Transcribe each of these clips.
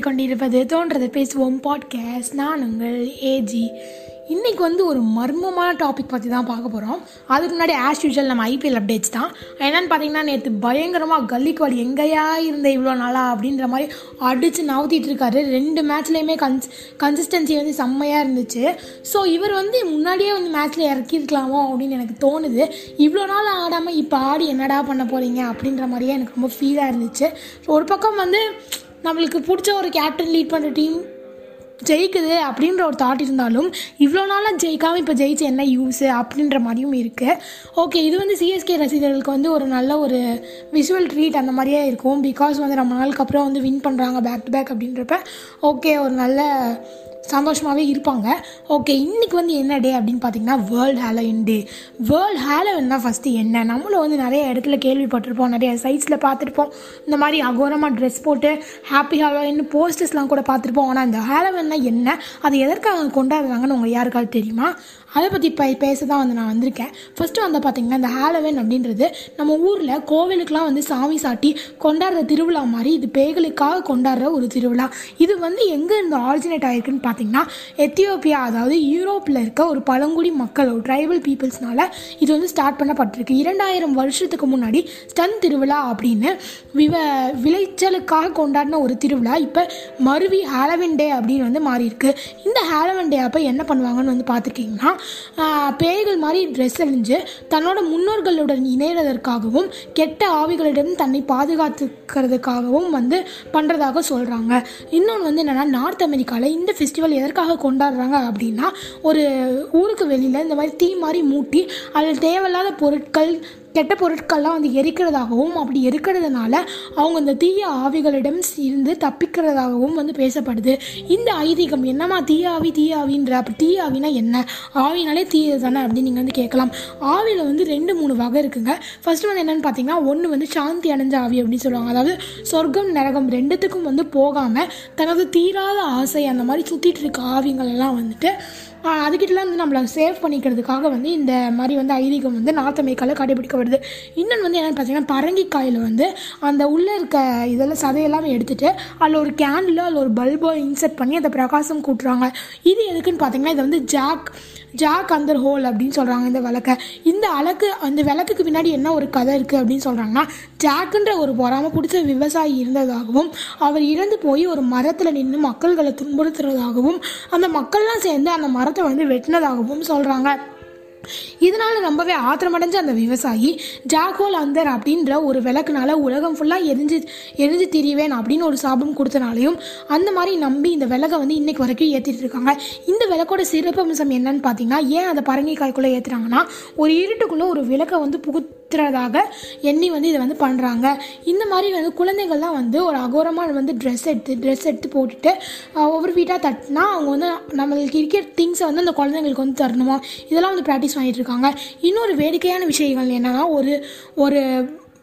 கேட்டுக்கொண்டிருப்பது தோன்றதை பேசுவோம் பாட்காஸ்ட் நான் உங்கள் ஏஜி இன்றைக்கி வந்து ஒரு மர்மமான டாபிக் பற்றி தான் பார்க்க போகிறோம் அதுக்கு முன்னாடி ஆஸ் யூஷுவல் நம்ம ஐபிஎல் அப்டேட்ஸ் தான். என்னென்னு பார்த்தீங்கன்னா நேற்று பயங்கரமாக கல்லிக்குவாடி எங்கேயா இருந்த இவ்வளோ நாளா அப்படின்ற மாதிரி அடித்து நவுத்திட்டு இருக்காரு. ரெண்டு மேட்ச்லேயுமே கன்ஸ் கன்சிஸ்டன்சி வந்து செம்மையாக இருந்துச்சு. ஸோ இவர் வந்து முன்னாடியே வந்து மேட்ச்சில் இறக்கியிருக்கலாமோ அப்படின்னு எனக்கு தோணுது. இவ்வளோ நாள் ஆடாமல் இப்போ ஆடி என்னடா பண்ண போகிறீங்க அப்படின்ற மாதிரியே எனக்கு ரொம்ப ஃபீலாக இருந்துச்சு. ஸோ ஒரு பக்கம் வந்து நம்மளுக்கு பிடிச்ச ஒரு கேப்டன் லீட் பண்ணுற டீம் ஜெயிக்குது அப்படின்ற ஒரு தாட் இருந்தாலும் இவ்வளோ நாளாக ஜெயிக்காமல் இப்போ ஜெயிச்சு என்ன யூஸு அப்படின்ற மாதிரியும் இருக்குது ஓகே இது வந்து சிஎஸ்கே ரசிகர்களுக்கு வந்து ஒரு நல்ல ஒரு விஷுவல் ட்ரீட் அந்த மாதிரியே இருக்கும். பிகாஸ் வந்து ரொம்ப நாளுக்கு அப்புறம் வந்து வின் பண்ணுறாங்க பேக் டு பேக் அப்படின்றப்ப ஓகே ஒரு நல்ல சந்தோஷமாகவே இருப்பாங்க. ஓகே இன்றைக்கி வந்து என்ன டே அப்படின்னு பார்த்தீங்கன்னா world Halloween day world Halloween தான் ஃபஸ்ட்டு என்ன? நம்மளும் வந்து நிறைய இடத்துல கேள்விப்பட்டிருப்போம் நிறைய சைட்ஸில் பார்த்துருப்போம் இந்த மாதிரி அகோரமாக ட்ரெஸ் போட்டு ஹாப்பி ஹாலோவின் போஸ்டர்ஸ்லாம் கூட பார்த்துருப்போம் ஆனால் இந்த ஹாலோவின்னா என்ன? அது எதற்காக கொண்டாடுறாங்கன்னு உங்களுக்கு யாருக்காவது தெரியுமா? அதை பற்றி இப்போ பேச தான் வந்து நான் வந்திருக்கேன். ஃபஸ்ட்டு வந்து பார்த்திங்கன்னா இந்த ஹாலோவின் அப்படின்றது நம்ம ஊரில் கோவிலுக்கெலாம் வந்து சாமி சாட்டி கொண்டாடுற திருவிழா மாதிரி இது பேகளுக்காக கொண்டாடுற ஒரு திருவிழா. இது வந்து எங்கே இந்த ஆரிஜினேட் ஆயிருக்குன்னு பார்த்திங்கன்னா எத்தியோப்பியா அதாவது யூரோப்பில் இருக்க ஒரு பழங்குடி மக்களோ ட்ரைபல் பீப்புள்ஸ்னால இது வந்து ஸ்டார்ட் பண்ணப்பட்டிருக்கு. இரண்டாயிரம் வருஷத்துக்கு முன்னாடி ஸ்டன் திருவிழா அப்படின்னு விவ விளைச்சலுக்காக கொண்டாடின ஒரு திருவிழா. இப்போ மருவி ஹாலவின் டே அப்படின்னு வந்து மாறியிருக்கு. இந்த ஹாலவன் டே அப்போ என்ன பண்ணுவாங்கன்னு வந்து பார்த்துக்கிங்கன்னா பேய்கள் மாதிரி ட்ரெஸ் அணிஞ்சு தன்னோட முன்னோர்களுடன் இணையறதற்காகவும் கெட்ட ஆவிகளிடம் தன்னை பாதுகாத்துக்கிறதுக்காகவும் வந்து பண்ணுறதாக சொல்கிறாங்க இன்னொன்று வந்து என்னென்னா நார்த் அமெரிக்காவில் இந்த ஃபெஸ்டிவல் எதற்காக கொண்டாடுறாங்க அப்படின்னா ஒரு ஊருக்கு வெளியில் இந்த மாதிரி தீ மாதிரி மூட்டி அதில் தேவையில்லாத பொருட்கள் கெட்ட பொருட்கள்லாம் வந்து எரிக்கிறதாகவும் அப்படி எரிக்கிறதுனால அவங்க இந்த தீய ஆவிகளிடம் இருந்து தப்பிக்கிறதாகவும் வந்து பேசப்படுது. இந்த ஐதீகம் என்னம்மா தீய ஆவி தீய ஆவின்ற அப்படி தீய ஆவினா என்ன? ஆவினாலே தீயது தானே அப்படின்னு நீங்கள் வந்து கேட்கலாம். ஆவியில் வந்து ரெண்டு மூணு வகை இருக்குங்க. ஃபஸ்ட் வந்து என்னென்னு பார்த்தீங்கன்னா ஒன்று வந்து சாந்தி அடைஞ்ச ஆவி அப்படின்னு சொல்லுவாங்க. அதாவது சொர்க்கம் நரகம் ரெண்டுத்துக்கும் வந்து போகாமல் தனது தீராத ஆசை அந்த மாதிரி சுற்றிட்டு இருக்க ஆவிங்கள் எல்லாம் வந்துட்டு அதுக்கிட்டலாம் வந்து நம்மளை சேவ் பண்ணிக்கிறதுக்காக வந்து இந்த மாதிரி வந்து ஐதீகம் வந்து நார்த் அமெரிக்காவில் வருது. இன்னொன்று வந்து என்னென்னு பார்த்தீங்கன்னா பரங்கிக்காயில் வந்து அந்த உள்ளே இருக்க இதெல்லாம் சதையெல்லாம் எடுத்துகிட்டு அதில் ஒரு கேண்டில் அதில் ஒரு பல்போ இன்செர்ட் பண்ணி அதை பிரகாசம் கூட்டுறாங்க. இது எதுக்குன்னு பார்த்தீங்கன்னா இது வந்து ஜாக் ஜாக் அந்தர் ஹோல் அப்படின்னு சொல்கிறாங்க இந்த விளக்கை. இந்த அழகு அந்த விளக்குக்கு பின்னாடி என்ன ஒரு கதை இருக்குது அப்படின்னு சொல்கிறாங்கன்னா ஜாக்குன்ற ஒரு பொறாமல் பிடிச்ச விவசாயி இருந்ததாகவும் அவர் இறந்து போய் ஒரு மரத்தில் நின்று மக்கள்களை துன்புறுத்துறதாகவும் அந்த மக்கள்லாம் சேர்ந்து அந்த மரத்தை வந்து வெட்டினதாகவும் சொல்கிறாங்க இதனால் ரொம்பவே ஆத்திரமடைஞ்ச அந்த விவசாயி ஜாகோல் அந்தர் அப்படின்ற ஒரு விளக்குனால உலகம் ஃபுல்லாக எரிஞ்சு எரிஞ்சு திரிவேன் அப்படின்னு ஒரு சாபம் கொடுத்தனாலையும் அந்த மாதிரி நம்பி இந்த விளக்கை வந்து இன்னைக்கு வரைக்கும் ஏற்றிட்டு இருக்காங்க. இந்த விளக்கோட சிறப்பம்சம் என்னன்னு பார்த்தீங்கன்னா ஏன் அதை பரங்கிக்காய்க்குள்ளே ஏற்றுறாங்கன்னா ஒரு இருட்டுக்குள்ளே ஒரு விளக்கை வந்து புகுத்துறதாக எண்ணி வந்து இதை வந்து பண்ணுறாங்க இந்த மாதிரி வந்து குழந்தைகள்லாம் வந்து ஒரு அகோரமாக வந்து ட்ரெஸ் எடுத்து ட்ரெஸ் எடுத்து போட்டுட்டு ஒவ்வொரு வீட்டாக தட்டினா அவங்க வந்து நம்மளுக்கு இருக்கிற திங்ஸை வந்து அந்த குழந்தைங்களுக்கு வந்து தரணுமா? இதெல்லாம் வந்து ப்ராக்டிஸ் பண்ணிகிட்டு இருக்காங்க. இன்னொரு வேடிக்கையான விஷயங்கள் என்னென்னா ஒரு ஒரு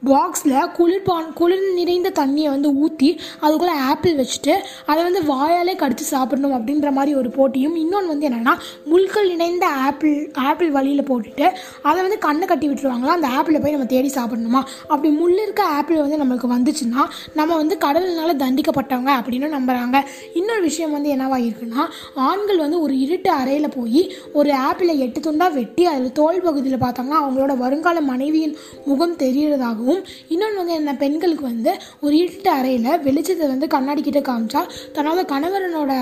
பாக்ஸில் குளிர்பான் குளிர் நிறைந்த தண்ணியை வந்து ஊற்றி அதுக்குள்ளே ஆப்பிள் வச்சுட்டு அதை வந்து வாயாலே கடித்து சாப்பிடணும் அப்படின்ற மாதிரி ஒரு போட்டியும் இன்னொன்று வந்து என்னென்னா முள்கள் இணைந்த ஆப்பிள் ஆப்பிள் வழியில் போட்டுட்டு அதை வந்து கண்ணை கட்டி விட்டுருவாங்களா? அந்த ஆப்பிளை போய் நம்ம தேடி சாப்பிடணுமா? அப்படி முள் இருக்க ஆப்பிள் வந்து நம்மளுக்கு வந்துச்சுன்னா நம்ம வந்து கடவுள்னால தண்டிக்கப்பட்டவங்க அப்படின்னு நம்புகிறாங்க இன்னொரு விஷயம் வந்து என்னவாக இருக்குன்னா ஆண்கள் வந்து ஒரு இருட்டு அறையில் போய் ஒரு ஆப்பிளை எட்டு துண்டாக வெட்டி அதில் தோல் பகுதியில் பார்த்தாங்கன்னா அவங்களோட வருங்கால மனைவியின் முகம் தெரியறதாகவும் ஆகும். இன்னொன்று வந்து என்ன பெண்களுக்கு வந்து ஒரு இருட்டு அறையில் வெளிச்சத்தை வந்து கண்ணாடி கிட்ட காமிச்சா தன்னோட கணவரனோட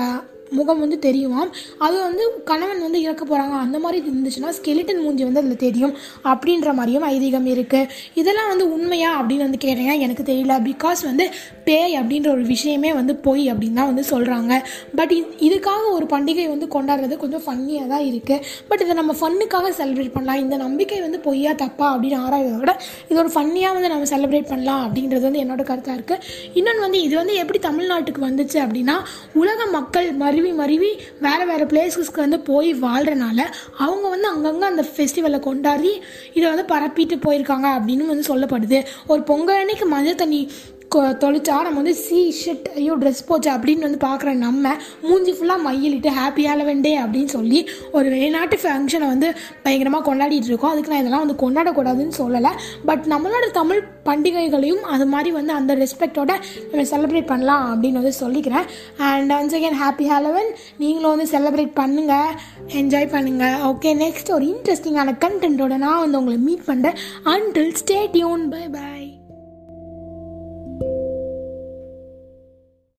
முகம் வந்து தெரியுமாம். அது வந்து கணவன் வந்து இறக்க போகிறாங்க அந்த மாதிரி இருந்துச்சுன்னா ஸ்கெலிட்டன் மூஞ்சி வந்து அதில் தெரியும் அப்படின்ற மாதிரியும் ஐதீகம் இருக்குது இதெல்லாம் வந்து உண்மையா அப்படின்னு வந்து கேட்டீங்கன்னா எனக்கு தெரியல. பிகாஸ் வந்து பேய் அப்படின்ற ஒரு விஷயமே வந்து பொய் அப்படின்னு தான் வந்து சொல்கிறாங்க பட் இதுக்காக ஒரு பண்டிகை வந்து கொண்டாடுறது கொஞ்சம் ஃபன்னியாக தான் இருக்குது பட் இதை நம்ம ஃபன்னுக்காக செலிப்ரேட் பண்ணலாம். இந்த நம்பிக்கை வந்து பொய்யா தப்பா அப்படின்னு ஆராய்வதை விட இது ஒரு ஃபன்னியாக வந்து நம்ம செலிப்ரேட் பண்ணலாம் அப்படின்றது வந்து என்னோட கருத்தாக இருக்குது இன்னொன்று வந்து இது வந்து எப்படி தமிழ்நாட்டுக்கு வந்துச்சு அப்படின்னா உலக மக்கள் மாதிரி மருவி மருவி வேறு வேறு பிளேஸஸ்க்கு வந்து போய் வாழ்கிறனால அவங்க வந்து அங்கங்கே அந்த ஃபெஸ்டிவலை கொண்டாடி இதை வந்து பரப்பிட்டு போயிருக்காங்க அப்படின்னு வந்து சொல்லப்படுது. ஒரு பொங்கல் அன்னைக்கு மஞ்சள் தண்ணி தொலைச்சா நம்ம வந்து சி ஷிட் ஐயோ ட்ரெஸ் போச்சு? அப்படின்னு வந்து பார்க்குற நம்ம மூஞ்சி ஃபுல்லாக மையிலிட்டு ஹாப்பி ஹாலவன் டே அப்படின்னு சொல்லி ஒரு வெளிநாட்டு ஃபங்க்ஷனை வந்து பயங்கரமாக கொண்டாடிட்டு இருக்கோம். அதுக்கு நான் இதெல்லாம் வந்து கொண்டாடக்கூடாதுன்னு சொல்லலை. பட் நம்மளோட தமிழ் பண்டிகைகளையும் அது மாதிரி வந்து அந்த ரெஸ்பெக்டோட நம்ம செலிப்ரேட் பண்ணலாம் அப்படின்னு வந்து சொல்லிக்கிறேன். And once again happy Halloween நீங்களும் வந்து செலிப்ரேட் பண்ணுங்கள் என்ஜாய் பண்ணுங்கள் ஓகே நெக்ஸ்ட் ஒரு இன்ட்ரெஸ்டிங்கான கண்டென்ட்டோட நான் வந்து உங்களை மீட் பண்ணுறேன் until stay tuned bye bye